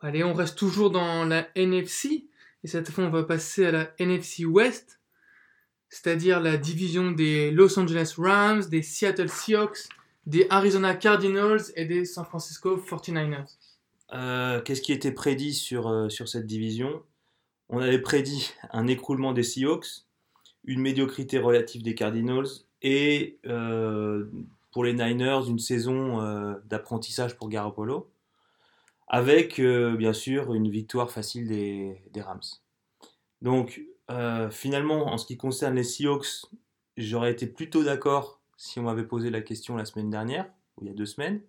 Allez, on reste toujours dans la NFC. Et cette fois, on va passer à la NFC West, c'est-à-dire la division des Los Angeles Rams, des Seattle Seahawks, des Arizona Cardinals et des San Francisco 49ers. Euh, Qu'est-ce qui était prédit sur, euh, sur cette division? On avait prédit un écroulement des Seahawks, une médiocrité relative des Cardinals et euh, pour les Niners une saison d'apprentissage pour Garoppolo, avec euh, bien sûr une victoire facile des, Rams. Donc euh, finalement, en ce qui concerne les Seahawks, j'aurais été plutôt d'accord si on m'avait posé la question la semaine dernière, ou il y a deux semaines.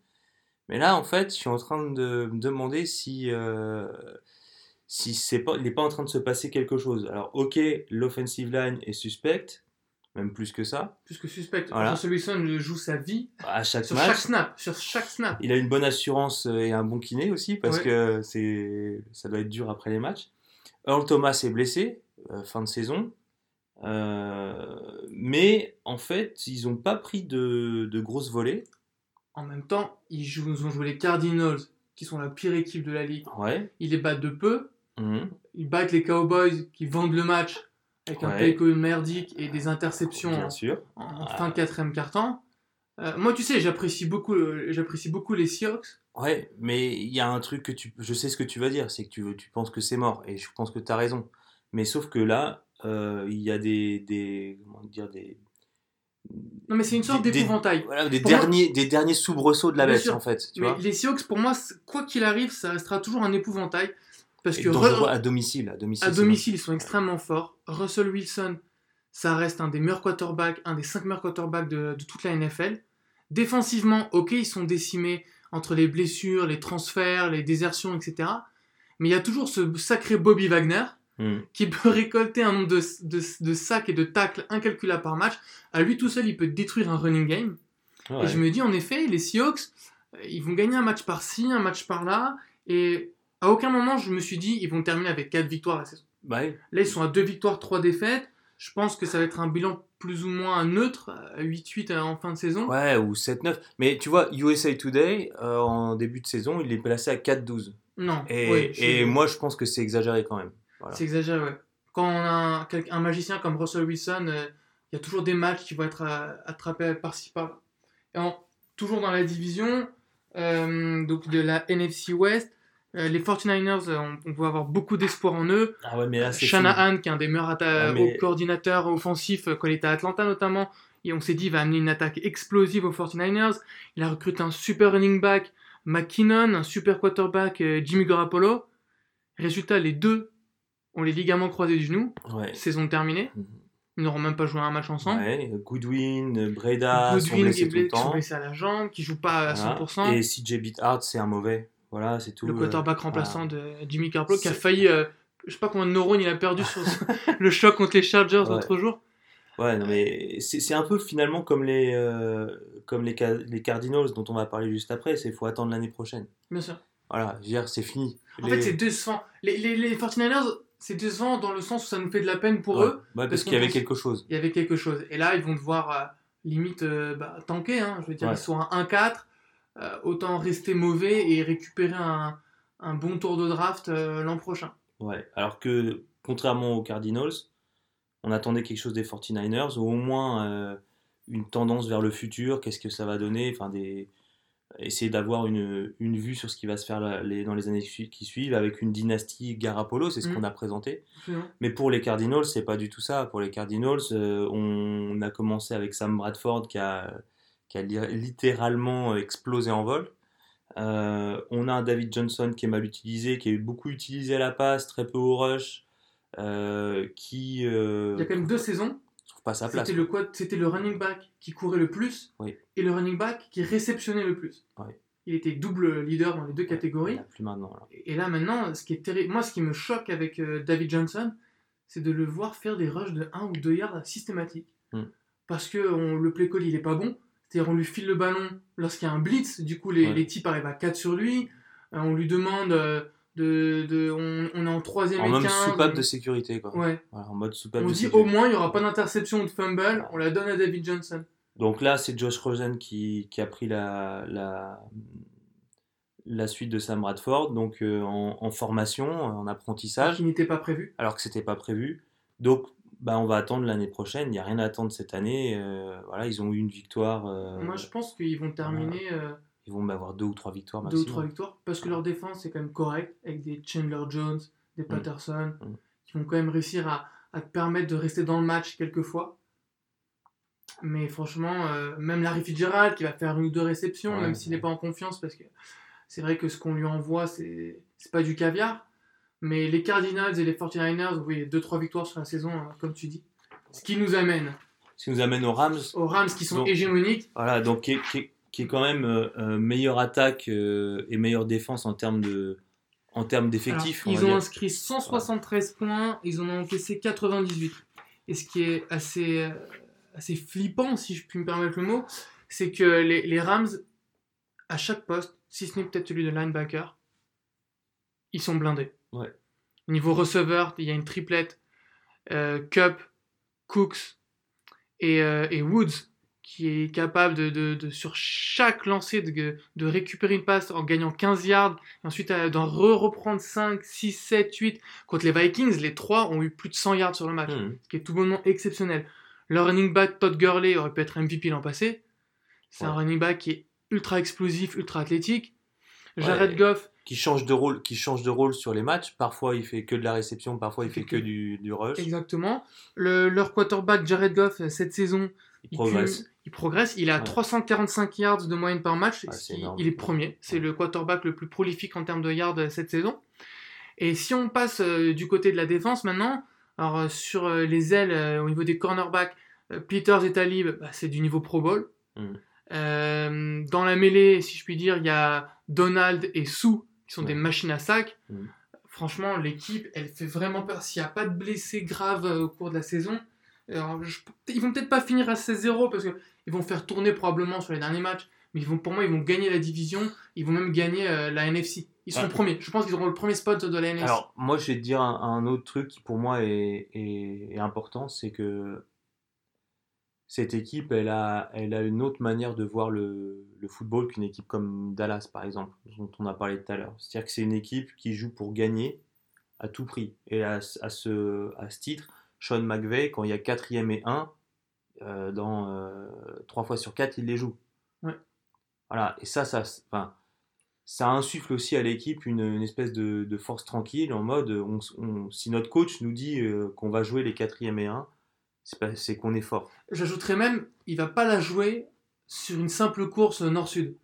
Mais là, en fait, je suis en train de me demander si, euh, si c'est pas, il n'est pas en train de se passer quelque chose. Alors, ok, l'offensive line est suspecte, même plus que ça. Plus que suspect. Voilà. Wilson joue sa vie À chaque sur match, chaque snap. Sur chaque snap. il a une bonne assurance euh, et un bon kiné aussi, parce Ouais. que c'est, ça doit être dur après les matchs. Earl Thomas est blessé, euh, fin de saison. Euh, mais en fait, ils n'ont pas pris de, de grosses volées. En même temps, ils, jouent, ils ont joué les Cardinals, qui sont la pire équipe de la ligue. Ouais. Ils les battent de peu. Mhm. Ils battent les Cowboys, qui vendent le match avec un Ouais. merdique et des interceptions Bien en, sûr. en Ah. fin de quatrième quart-temps. Euh, moi, tu sais, j'apprécie beaucoup, euh, j'apprécie beaucoup les Seahawks. Ouais, mais il y a un truc que tu. Je sais ce que tu vas dire, c'est que tu, tu penses que c'est mort, et je pense que tu as raison. Mais sauf que là, euh, il y a des. des comment dire Des. Non, mais c'est une sorte Des- des- d'épouvantail. Voilà, des, Pour moi- des derniers, des derniers soubresauts de la bête, en fait. Tu Mais vois les Seahawks, pour moi, quoi qu'il arrive, ça restera toujours un épouvantail. Parce Et que Ru- à domicile. À domicile, à domicile, ils sont extrêmement forts. Russell Wilson, ça reste un des meilleurs quarterbacks, un des cinq meilleurs quarterbacks de, de toute la NFL. Défensivement, ok, ils sont décimés entre les blessures, les transferts, les désertions, etc. Mais il y a toujours ce sacré Bobby Wagner. Hmm. qui peut récolter un nombre de, de, de sacs et de tacles incalculable par match. À lui tout seul, il peut détruire un running game. Ouais. Et je me dis, en effet, les Seahawks, euh, ils vont gagner un match par-ci, un match par-là. Et à aucun moment, je me suis dit, ils vont terminer avec 4 victoires la saison. Bah ouais. Là, ils sont à 2 victoires, 3 défaites. Je pense que ça va être un bilan plus ou moins neutre, à 8-8 en fin de saison. Ouais, ou 7-9. Mais tu vois, USA Today, euh, en début de saison, il est placé à 4-12. Non, Et, oui, et moi, je pense que c'est exagéré quand même. Voilà. c'est exagéré, ouais. Quand on a un, un magicien comme Russell Wilson, euh, il y a toujours des matchs qui vont être euh, attrapés par-ci par-là. Toujours dans la division euh, donc de la NFC West, euh, les 49ers, euh, on, on peut avoir beaucoup d'espoir en eux. Ah ouais, mais là. Shanahan, qui est un des meilleurs Ah, mais- coordinateurs offensifs euh, quand il était à Atlanta notamment, et on s'est dit il va amener une attaque explosive aux 49ers. Il a recruté un super running back, McKinnon, un super quarterback, euh, Jimmy Garoppolo. Résultat, les deux ont les ligaments croisés du genou, Ouais. saison terminée. Mhm. Ils n'auront même pas joué un match ensemble. Ouais, Goodwin, Breda sont Goodwin qui blessés est tout le blessé, qui sont temps. blessés à la jambe, qui joue pas à Voilà. 100%. Et CJ Beathard, c'est un mauvais. Voilà, c'est tout. le euh, quarterback remplaçant voilà. de Jimmy Garoppolo qui a failli, euh, je sais pas combien de neurones il a perdu sur le choc contre les Chargers Ouais. l'autre jour. Ouais, non, mais c'est un peu finalement comme les, euh, comme les, les Cardinals dont on va parler juste après, c'est faut attendre l'année prochaine. Bien sûr. Voilà, je veux dire, c'est fini. En Les- fait, c'est décevant. Les, les, les 49ers, c'est décevant dans le sens où ça nous fait de la peine pour Ouais. eux. Ouais, parce parce qu'il y avait pense- quelque chose. Il y avait quelque chose. Et là, ils vont devoir euh, limite euh, bah, tanker. Hein. Je veux dire, Ouais. ils sont à 1-4. Euh, autant rester mauvais et récupérer un, un bon tour de draft euh, l'an prochain. Ouais, alors que contrairement aux Cardinals, on attendait quelque chose des 49ers, ou au moins euh, une tendance vers le futur, qu'est-ce que ça va donner, enfin des essayer d'avoir une, une vue sur ce qui va se faire la- les- dans les années qui su- qui suivent avec une dynastie Garapolo, c'est ce Mm. qu'on a présenté. Mais pour les Cardinals, c'est pas du tout ça. Pour les Cardinals, euh, on a commencé avec Sam Bradford qui a, qui a li- littéralement explosé en vol. Euh, on a un David Johnson qui est mal utilisé, qui est beaucoup utilisé à la passe, très peu au rush, euh, qui euh, Il y a quand même deux saisons. trouve pas sa place. C'était le, quad- c'était le running back qui courait le plus Oui. et le running back qui réceptionnait le plus. Oui. Il était double leader dans les deux catégories. plus maintenant. là. Et là maintenant, ce qui est terrible, moi ce qui me choque avec euh, David Johnson, c'est de le voir faire des rushs de 1 ou 2 yards systématiques. Hmm. Parce que on- le play call il est pas bon. C'est-à-dire on lui file le ballon lorsqu'il y a un blitz, du coup les, Ouais. les types arrivent à 4 sur lui. Euh, on lui demande euh, de, de- on, on est en troisième En et même 15. soupape on- de sécurité. Quoi. Ouais. Voilà, en mode soupape On de dit sécurité. au moins il y aura pas d'interception ou de fumble, on la donne à David Johnson. Donc là, c'est Josh Rosen qui, qui a pris la, la, la suite de Sam Bradford, donc euh, en, en formation, en apprentissage, Qui n'était pas prévu. alors que c'était pas prévu. Donc, bah, on va attendre l'année prochaine. Il n'y a rien à attendre cette année. Euh, voilà, ils ont eu une victoire. euh, Moi, je pense qu'ils vont terminer euh, Ils vont avoir deux ou trois victoires deux ou maximum. trois victoires parce que leur défense est quand même correcte avec des Chandler Jones, des Patterson Mm. qui vont quand même réussir à, à te permettre de rester dans le match quelquefois. Mais franchement, même Larry Fitzgerald qui va faire une ou deux réceptions, Ouais, même s'il n'est ouais. pas en confiance, parce que c'est vrai que ce qu'on lui envoie, c'est c'est pas du caviar. Mais les Cardinals et les 49ers, oui, deux trois victoires sur la saison, hein, comme tu dis. Ce qui nous amène Ce qui nous amène aux Rams. aux Rams qui sont Donc, hégémoniques. Voilà, donc qui est, qui est- qui est quand même euh, euh, meilleure attaque euh, et meilleure défense en termes de en termes d'effectifs. on Ils ont inscrit 173 points, ils en ont encaissé 98. Et ce qui est assez, assez flippant, si je puis me permettre le mot, c'est que les, les Rams, à chaque poste, si ce n'est peut-être celui de linebacker, ils sont blindés. Ouais. Au niveau receveur, il y a une triplette. euh, Cup, Cooks et, euh, et Woods qui est capable de, de- de, sur chaque lancé de, de récupérer une passe en gagnant 15 yards et ensuite euh, d'en re-reprendre 5, 6, 7, 8. Contre les Vikings, les trois ont eu plus de 100 yards sur le match, Mhm. ce qui est tout bonnement exceptionnel. Le running back Todd Gurley aurait pu être MVP l'an passé. C'est un running back qui est ultra explosif, ultra athlétique. Jared Ouais. Goff, Qui change de rôle, qui change de rôle sur les matchs. Parfois, il fait que de la réception, parfois il fait que du, du rush. exactement. Le, leur quarterback Jared Goff, euh, cette saison, Il progresse. cumule- il progresse. Il a Ouais. 345 yards de moyenne par match. Ouais, énorme. il est premier. C'est le quarterback le plus prolifique en termes de yards euh, cette saison. Et si on passe euh, du côté de la défense maintenant, alors euh, sur euh, les ailes, au niveau des cornerbacks, Peters et Talib, bah, c'est du niveau Pro Bowl. Mm. Euh, dans la mêlée, si je puis dire, il y a Donald et Sue qui sont Ouais. des machines à sac. Mm. Franchement, l'équipe, elle fait vraiment peur. S'il n'y a pas de blessés graves euh, au cours de la saison, alors, je- ils vont peut-être pas finir à 16-0 parce qu'ils vont faire tourner probablement sur les derniers matchs. Mais ils vont, pour moi, ils vont gagner la division. Ils vont même gagner euh, la NFC. Ils Ouais. premiers. Je pense qu'ils auront le premier spot de la NFC. Alors, moi, je vais te dire un, un autre truc qui pour moi est, est- est important, c'est que cette équipe, elle a, elle a une autre manière de voir le, le football qu'une équipe comme Dallas, par exemple, dont on a parlé tout à l'heure. C'est-à-dire que c'est une équipe qui joue pour gagner à tout prix. Et à, ce- à ce, à ce titre, Sean McVay, quand il y a quatrième et 1, euh, dans euh, 3 fois sur 4, il les joue. Ouais. Voilà, et ça, ça, enfin, ça insuffle aussi à l'équipe une, une espèce de, de force tranquille en mode on, on- si notre coach nous dit euh, qu'on va jouer les quatrième et 1, c'est qu'on est fort. J'ajouterais même, il va pas la jouer sur une simple course nord-sud.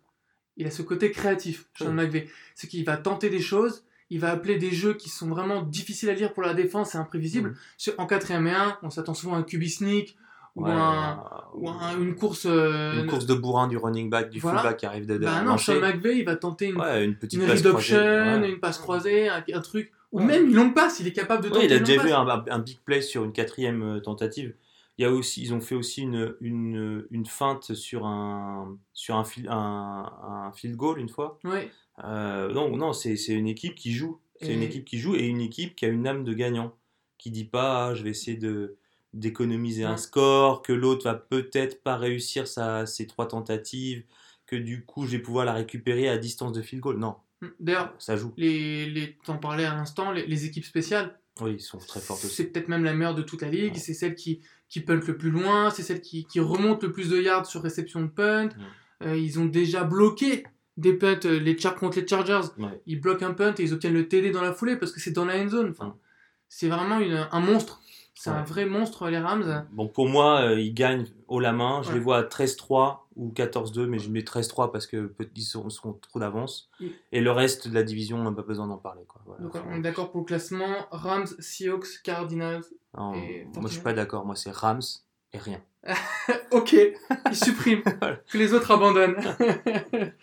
Il a ce côté créatif, Sean Oui. McVay. C'est qu'il va tenter des choses, il va appeler des jeux qui sont vraiment difficiles à lire pour la défense et imprévisibles. En 4 et 1, on s'attend souvent à un QB sneak ou, Ouais, un- ou un- une course. euh, une course de bourrin du running back, du Voilà. fullback qui arrive de, de Bah non. Sean McVay, il va tenter une, Ouais, une petite une passe option, ouais. une passe croisée, un, un truc. Ou Ouais. même une longue passe, il est capable de Ouais, il a une déjà vu un, un big play sur une quatrième euh, tentative. Il y a aussi, ils ont fait aussi une, une, une feinte sur un, sur un, fil- un, un field goal une fois. Ouais. Euh, non, non, c'est une équipe qui joue. C'est une Et- équipe qui joue et une équipe qui a une âme de gagnant. Qui dit pas, ah, je vais essayer de d'économiser un score, que l'autre va peut-être pas réussir sa, ses trois tentatives, que du coup je vais pouvoir la récupérer à distance de field goal. Non, D'ailleurs, ça joue. les, les, t'en parlais à l'instant, les, les équipes spéciales, Oui, ils sont très forts aussi. c'est peut-être même la meilleure de toute la ligue. Ouais. C'est celle qui, qui punt le plus loin, c'est celle qui, qui remonte le plus de yards sur réception de punt. Ouais. Euh, ils ont déjà bloqué des punts euh, les char contre les Chargers. Ouais. Ils bloquent un punt et ils obtiennent le TD dans la foulée parce que c'est dans la end zone. Enfin. C'est vraiment une- un monstre. C'est un Ouais. vrai monstre, les Rams. Bon, pour moi, euh, ils gagnent haut la main. Je Ouais. les vois à 13-3 ou 14-2, mais je mets 13-3 parce que peut- ils sont, seront trop d'avance. Mm. Et le reste de la division, on n'a pas besoin d'en parler. Quoi. Voilà. Donc, Enfin, on est d'accord pour le classement. Rams, Seahawks, Cardinals. non, et moi, je suis pas d'accord. Moi, c'est Rams et rien. ok, ils suppriment. que les autres abandonnent.